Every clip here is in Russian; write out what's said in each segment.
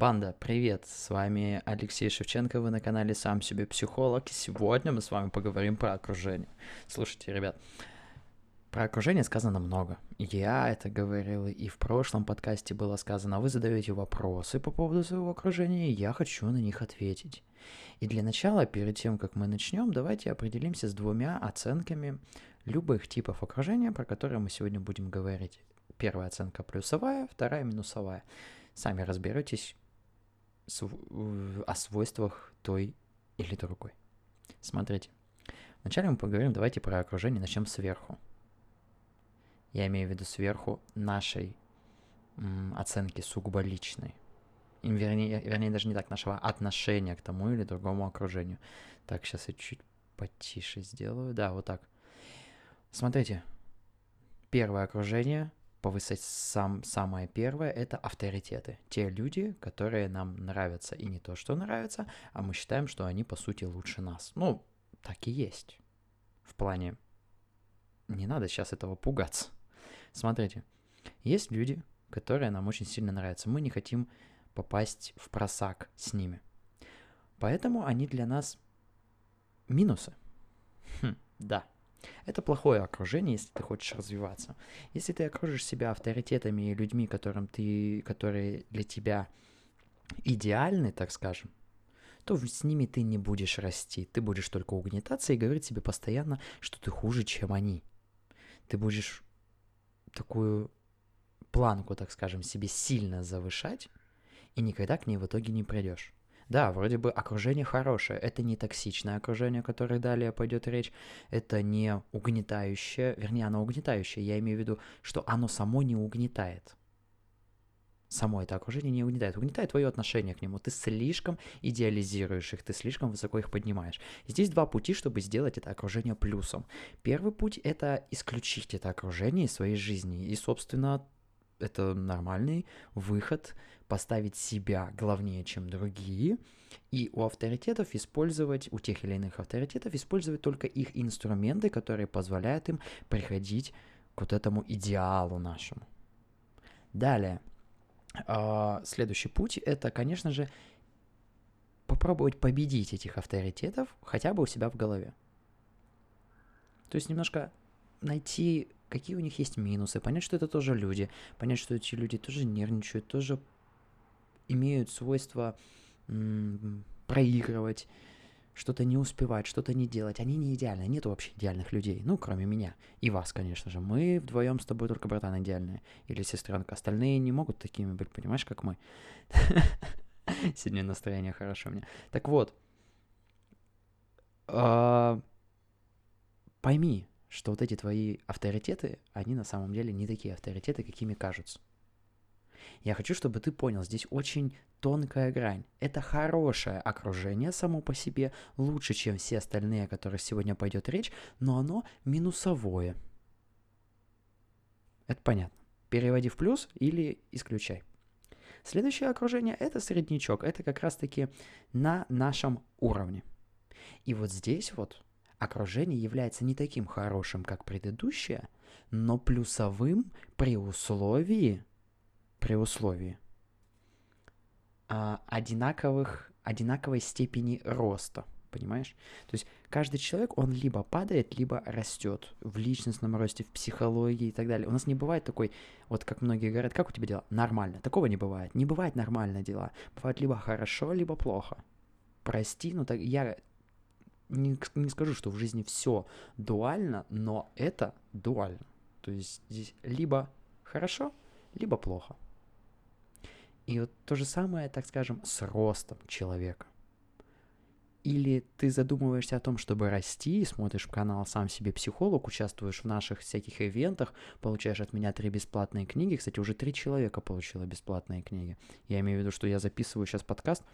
Банда, привет! С вами Алексей Шевченко, вы на канале Сам себе психолог, и сегодня мы с вами поговорим про окружение. Слушайте, ребят, про окружение сказано много. Я это говорил, и в прошлом подкасте было сказано. Вы задаете вопросы по поводу своего окружения, и я хочу на них ответить. И для начала, перед тем, как мы начнем, давайте определимся с двумя оценками любых типов окружения, про которые мы сегодня будем говорить. Первая оценка плюсовая, вторая минусовая. Сами разберетесь о свойствах той или другой. Смотрите. Вначале мы поговорим, давайте про окружение, начнем сверху. Я имею в виду сверху нашей оценки сугубо личной. Вернее, вернее, даже не так, нашего отношения к тому или другому окружению. Так, сейчас я чуть потише сделаю. Да, вот так. Смотрите. Первое окружение повысить сам, самое первое — это авторитеты. Те люди, которые нам нравятся. И не то, что нравятся, а мы считаем, что они, по сути, лучше нас. Ну, так и есть. В плане... Не надо сейчас этого пугаться. Смотрите, есть люди, которые нам очень сильно нравятся. Мы не хотим попасть в просак с ними. Поэтому они для нас минусы. Хм, да, это плохое окружение, если ты хочешь развиваться. Если ты окружишь себя авторитетами и людьми, которым ты, которые для тебя идеальны, так скажем, то с ними ты не будешь расти. Ты будешь только угнетаться и говорить себе постоянно, что ты хуже, чем они. Ты будешь такую планку, так скажем, себе сильно завышать, и никогда к ней в итоге не придешь. Да, вроде бы окружение хорошее, это не токсичное окружение, о котором далее пойдет речь, это не угнетающее, вернее, оно угнетающее, я имею в виду, что оно само не угнетает. Само это окружение не угнетает, угнетает твое отношение к нему. Ты слишком идеализируешь их, ты слишком высоко их поднимаешь. И здесь два пути, чтобы сделать это окружение плюсом. Первый путь — это исключить это окружение из своей жизни. И, собственно, это нормальный выход поставить себя главнее, чем другие, и у авторитетов использовать, у тех или иных авторитетов использовать только их инструменты, которые позволяют им приходить к вот этому идеалу нашему. Далее, а, следующий путь это, конечно же, попробовать победить этих авторитетов хотя бы у себя в голове. То есть немножко найти, какие у них есть минусы, понять, что это тоже люди, понять, что эти люди тоже нервничают, тоже имеют свойство проигрывать, что-то не успевать, что-то не делать. Они не идеальны, нет вообще идеальных людей, ну, кроме меня и вас, конечно же. Мы вдвоем с тобой только братан идеальные или сестренка. Остальные не могут такими быть, понимаешь, как мы. Сегодня настроение хорошо у меня. Так вот, а, пойми, что вот эти твои авторитеты, они на самом деле не такие авторитеты, какими кажутся. Я хочу, чтобы ты понял, здесь очень тонкая грань. Это хорошее окружение само по себе, лучше, чем все остальные, о которых сегодня пойдет речь, но оно минусовое. Это понятно. Переводи в плюс или исключай. Следующее окружение – это среднячок. Это как раз-таки на нашем уровне. И вот здесь вот окружение является не таким хорошим, как предыдущее, но плюсовым при условии, при условии а, одинаковых, одинаковой степени роста, понимаешь? То есть каждый человек, он либо падает, либо растет в личностном росте, в психологии и так далее. У нас не бывает такой, вот как многие говорят, как у тебя дела? Нормально. Такого не бывает. Не бывает нормально дела. Бывает либо хорошо, либо плохо. Прости, но так я не, не скажу, что в жизни все дуально, но это дуально. То есть здесь либо хорошо, либо плохо. И вот то же самое, так скажем, с ростом человека. Или ты задумываешься о том, чтобы расти, смотришь канал «Сам себе психолог», участвуешь в наших всяких ивентах, получаешь от меня три бесплатные книги. Кстати, уже три человека получило бесплатные книги. Я имею в виду, что я записываю сейчас подкаст,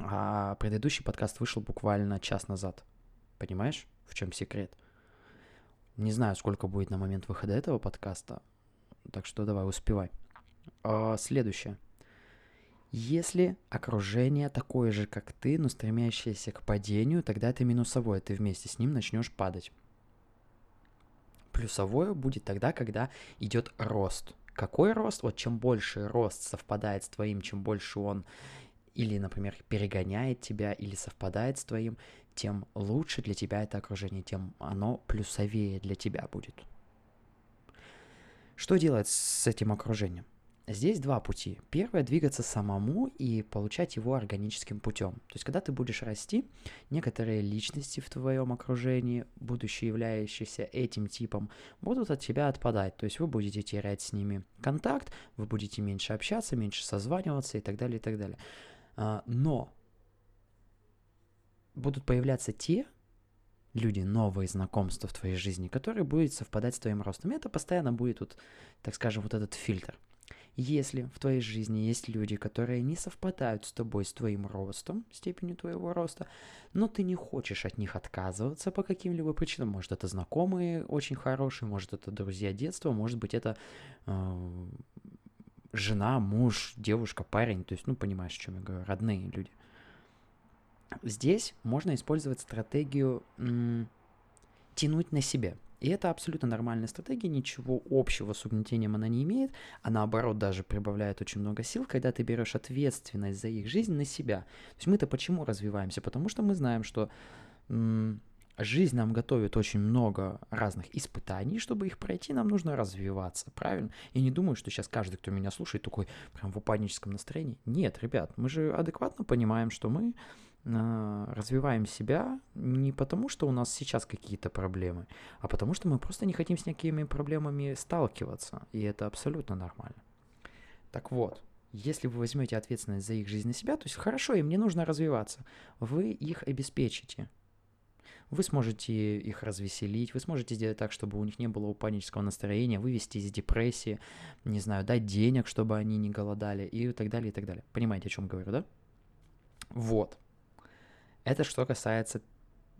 а предыдущий подкаст вышел буквально час назад. Понимаешь, в чем секрет? Не знаю, сколько будет на момент выхода этого подкаста, так что давай, успевай. А, следующее – если окружение такое же, как ты, но стремящееся к падению, тогда это минусовое, ты вместе с ним начнешь падать. Плюсовое будет тогда, когда идет рост какой рост, вот чем больше рост совпадает с твоим, чем больше он или, например, перегоняет тебя, или совпадает с твоим, тем лучше для тебя это окружение, тем оно плюсовее для тебя будет. Что делать с этим окружением? Здесь два пути. Первое — двигаться самому и получать его органическим путем. То есть, когда ты будешь расти, некоторые личности в твоем окружении, будущие являющиеся этим типом, будут от тебя отпадать. То есть, вы будете терять с ними контакт, вы будете меньше общаться, меньше созваниваться и так далее, и так далее. А, но будут появляться те люди, новые знакомства в твоей жизни, которые будут совпадать с твоим ростом. И это постоянно будет, вот, так скажем, вот этот фильтр – если в твоей жизни есть люди, которые не совпадают с тобой, с твоим ростом, степенью твоего роста, но ты не хочешь от них отказываться по каким-либо причинам, может это знакомые очень хорошие, может это друзья детства, может быть это э, жена, муж, девушка, парень, то есть, ну, понимаешь, о чем я говорю, родные люди. Здесь можно использовать стратегию м- тянуть на себе – и это абсолютно нормальная стратегия, ничего общего с угнетением она не имеет, а наоборот даже прибавляет очень много сил, когда ты берешь ответственность за их жизнь на себя. То есть мы-то почему развиваемся? Потому что мы знаем, что м- жизнь нам готовит очень много разных испытаний, чтобы их пройти, нам нужно развиваться, правильно? Я не думаю, что сейчас каждый, кто меня слушает, такой прям в упадническом настроении. Нет, ребят, мы же адекватно понимаем, что мы развиваем себя не потому, что у нас сейчас какие-то проблемы, а потому что мы просто не хотим с никакими проблемами сталкиваться, и это абсолютно нормально. Так вот, если вы возьмете ответственность за их жизнь на себя, то есть хорошо, им не нужно развиваться, вы их обеспечите. Вы сможете их развеселить, вы сможете сделать так, чтобы у них не было панического настроения, вывести из депрессии, не знаю, дать денег, чтобы они не голодали и так далее, и так далее. Понимаете, о чем говорю, да? Вот. Это что касается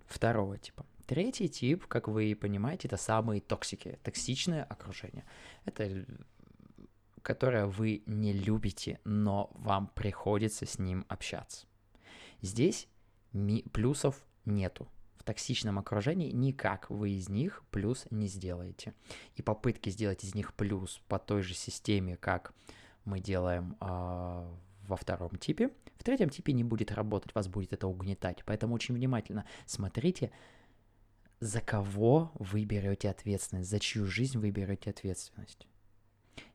второго типа. Третий тип, как вы понимаете, это самые токсики, токсичное окружение. Это которое вы не любите, но вам приходится с ним общаться. Здесь ми- плюсов нету. В токсичном окружении никак вы из них плюс не сделаете. И попытки сделать из них плюс по той же системе, как мы делаем э, во втором типе. В третьем типе не будет работать, вас будет это угнетать. Поэтому очень внимательно смотрите, за кого вы берете ответственность, за чью жизнь вы берете ответственность.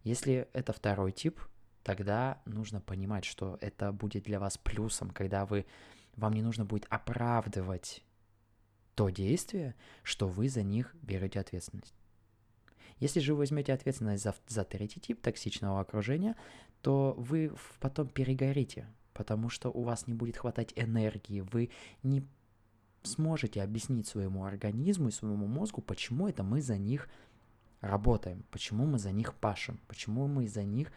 Если это второй тип, тогда нужно понимать, что это будет для вас плюсом, когда вы, вам не нужно будет оправдывать то действие, что вы за них берете ответственность. Если же вы возьмете ответственность за, за третий тип токсичного окружения, то вы потом перегорите, потому что у вас не будет хватать энергии, вы не сможете объяснить своему организму и своему мозгу, почему это мы за них работаем, почему мы за них пашем, почему мы за них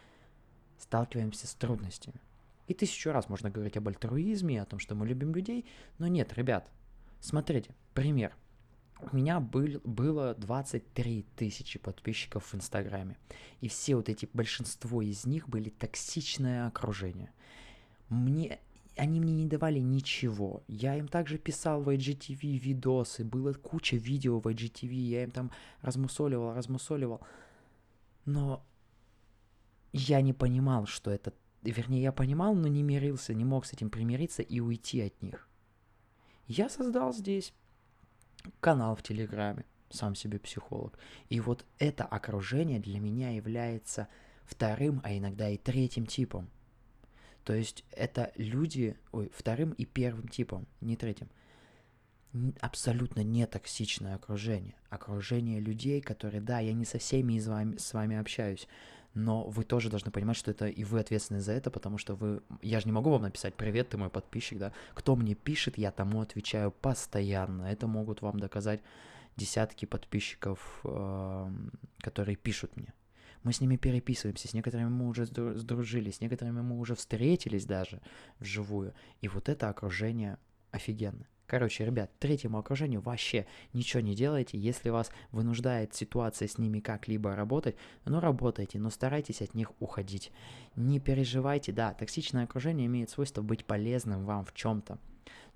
сталкиваемся с трудностями. И тысячу раз можно говорить об альтруизме, о том, что мы любим людей, но нет, ребят, смотрите, пример – у меня был, было 23 тысячи подписчиков в Инстаграме. И все вот эти, большинство из них были токсичное окружение. Мне, они мне не давали ничего. Я им также писал в IGTV видосы, было куча видео в IGTV, я им там размусоливал, размусоливал. Но я не понимал, что это... Вернее, я понимал, но не мирился, не мог с этим примириться и уйти от них. Я создал здесь канал в Телеграме, сам себе психолог. И вот это окружение для меня является вторым, а иногда и третьим типом. То есть это люди, ой, вторым и первым типом, не третьим. Абсолютно не токсичное окружение. Окружение людей, которые, да, я не со всеми из вами, с вами общаюсь, но вы тоже должны понимать, что это и вы ответственны за это, потому что вы... Я же не могу вам написать «Привет, ты мой подписчик», да? Кто мне пишет, я тому отвечаю постоянно. Это могут вам доказать десятки подписчиков, э, которые пишут мне. Мы с ними переписываемся, с некоторыми мы уже сдружились, с некоторыми мы уже встретились даже вживую. И вот это окружение офигенно. Короче, ребят, третьему окружению вообще ничего не делайте. Если вас вынуждает ситуация с ними как-либо работать, ну работайте, но старайтесь от них уходить. Не переживайте, да, токсичное окружение имеет свойство быть полезным вам в чем-то.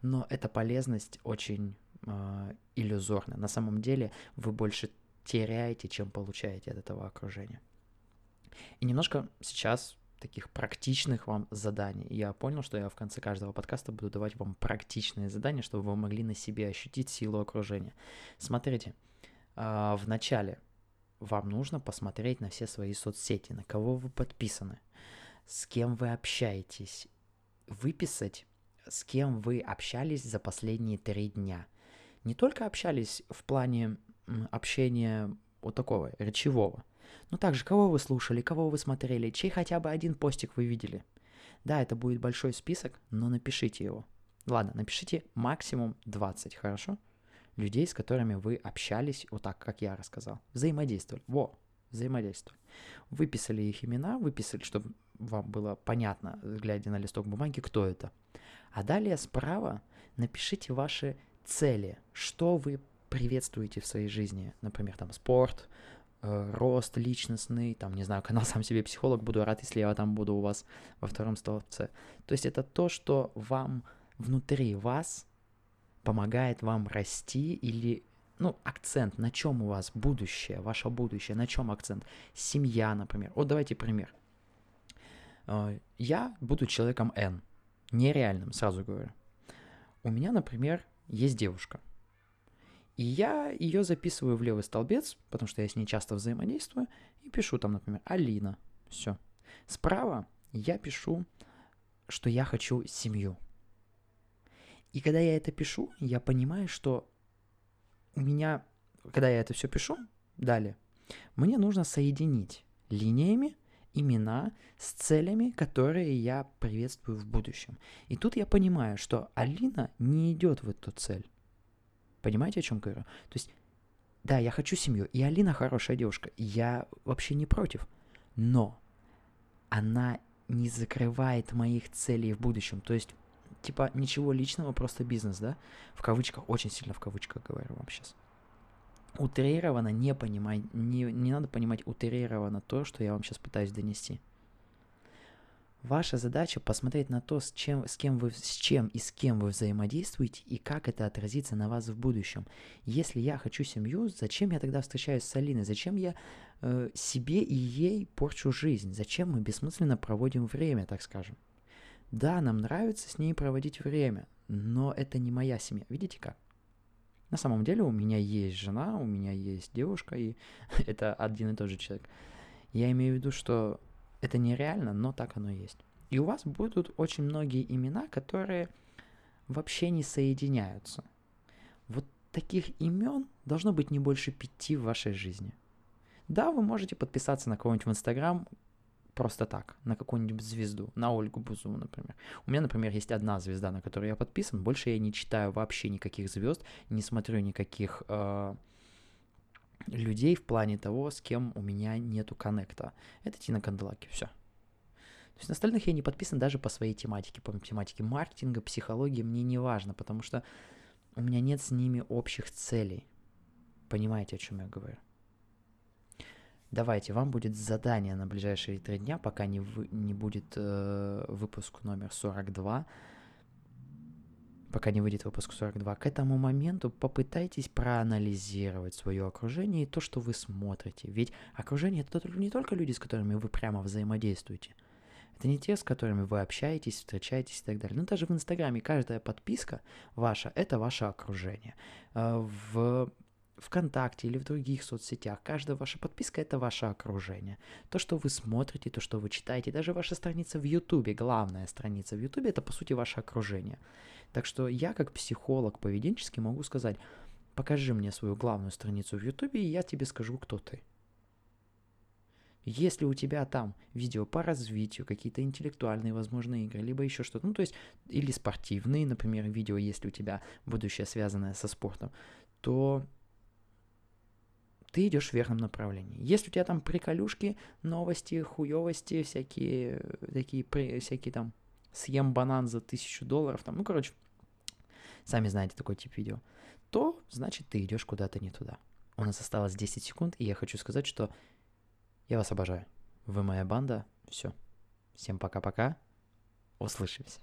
Но эта полезность очень э, иллюзорна. На самом деле вы больше теряете, чем получаете от этого окружения. И немножко сейчас таких практичных вам заданий. Я понял, что я в конце каждого подкаста буду давать вам практичные задания, чтобы вы могли на себе ощутить силу окружения. Смотрите, а, в начале вам нужно посмотреть на все свои соцсети, на кого вы подписаны, с кем вы общаетесь, выписать, с кем вы общались за последние три дня. Не только общались в плане общения вот такого речевого, но также кого вы слушали, кого вы смотрели, чей хотя бы один постик вы видели. Да, это будет большой список, но напишите его. Ладно, напишите максимум 20, хорошо? Людей, с которыми вы общались, вот так, как я рассказал. Взаимодействовали. Во, взаимодействовали. Выписали их имена, выписали, чтобы вам было понятно, глядя на листок бумаги, кто это. А далее справа напишите ваши цели, что вы приветствуете в своей жизни. Например, там спорт, рост личностный, там, не знаю, канал сам себе психолог, буду рад, если я там буду у вас во втором столбце. То есть это то, что вам внутри вас помогает вам расти или ну, акцент, на чем у вас будущее, ваше будущее, на чем акцент? Семья, например. Вот давайте пример. Э, я буду человеком N, нереальным, сразу говорю. У меня, например, есть девушка. И я ее записываю в левый столбец, потому что я с ней часто взаимодействую, и пишу там, например, Алина. Все. Справа я пишу, что я хочу семью. И когда я это пишу, я понимаю, что у меня, когда я это все пишу, далее, мне нужно соединить линиями имена с целями, которые я приветствую в будущем. И тут я понимаю, что Алина не идет в эту цель. Понимаете, о чем говорю? То есть, да, я хочу семью, и Алина хорошая девушка, я вообще не против, но она не закрывает моих целей в будущем. То есть типа ничего личного, просто бизнес, да? В кавычках, очень сильно в кавычках говорю вам сейчас. Утрированно не понимай, не, не надо понимать утрированно то, что я вам сейчас пытаюсь донести. Ваша задача посмотреть на то, с чем, с кем вы, с чем и с кем вы взаимодействуете и как это отразится на вас в будущем. Если я хочу семью, зачем я тогда встречаюсь с Алиной? Зачем я э, себе и ей порчу жизнь? Зачем мы бессмысленно проводим время, так скажем? Да, нам нравится с ней проводить время, но это не моя семья. Видите как? На самом деле у меня есть жена, у меня есть девушка, и это один и тот же человек. Я имею в виду, что это нереально, но так оно есть. И у вас будут очень многие имена, которые вообще не соединяются. Вот таких имен должно быть не больше пяти в вашей жизни. Да, вы можете подписаться на кого-нибудь в Инстаграм, просто так, на какую-нибудь звезду, на Ольгу Бузову, например. У меня, например, есть одна звезда, на которую я подписан, больше я не читаю вообще никаких звезд, не смотрю никаких э, людей в плане того, с кем у меня нету коннекта. Это Тина Канделаки, все. То есть на остальных я не подписан даже по своей тематике, по тематике маркетинга, психологии, мне не важно, потому что у меня нет с ними общих целей. Понимаете, о чем я говорю? Давайте, вам будет задание на ближайшие три дня, пока не, вы, не будет э, выпуск номер 42, пока не выйдет выпуск 42. К этому моменту попытайтесь проанализировать свое окружение и то, что вы смотрите. Ведь окружение это не только люди, с которыми вы прямо взаимодействуете. Это не те, с которыми вы общаетесь, встречаетесь и так далее. Ну, даже в Инстаграме каждая подписка ваша – это ваше окружение. Э, в ВКонтакте или в других соцсетях. Каждая ваша подписка – это ваше окружение. То, что вы смотрите, то, что вы читаете, даже ваша страница в Ютубе, главная страница в Ютубе – это, по сути, ваше окружение. Так что я, как психолог поведенческий, могу сказать, покажи мне свою главную страницу в Ютубе, и я тебе скажу, кто ты. Если у тебя там видео по развитию, какие-то интеллектуальные, возможно, игры, либо еще что-то, ну, то есть, или спортивные, например, видео, если у тебя будущее связанное со спортом, то ты идешь в верном направлении. Если у тебя там приколюшки, новости, хуевости, всякие такие, всякие там съем банан за тысячу долларов, там, ну, короче, сами знаете такой тип видео, то, значит, ты идешь куда-то не туда. У нас осталось 10 секунд, и я хочу сказать, что я вас обожаю. Вы моя банда. Все. Всем пока-пока. Услышимся.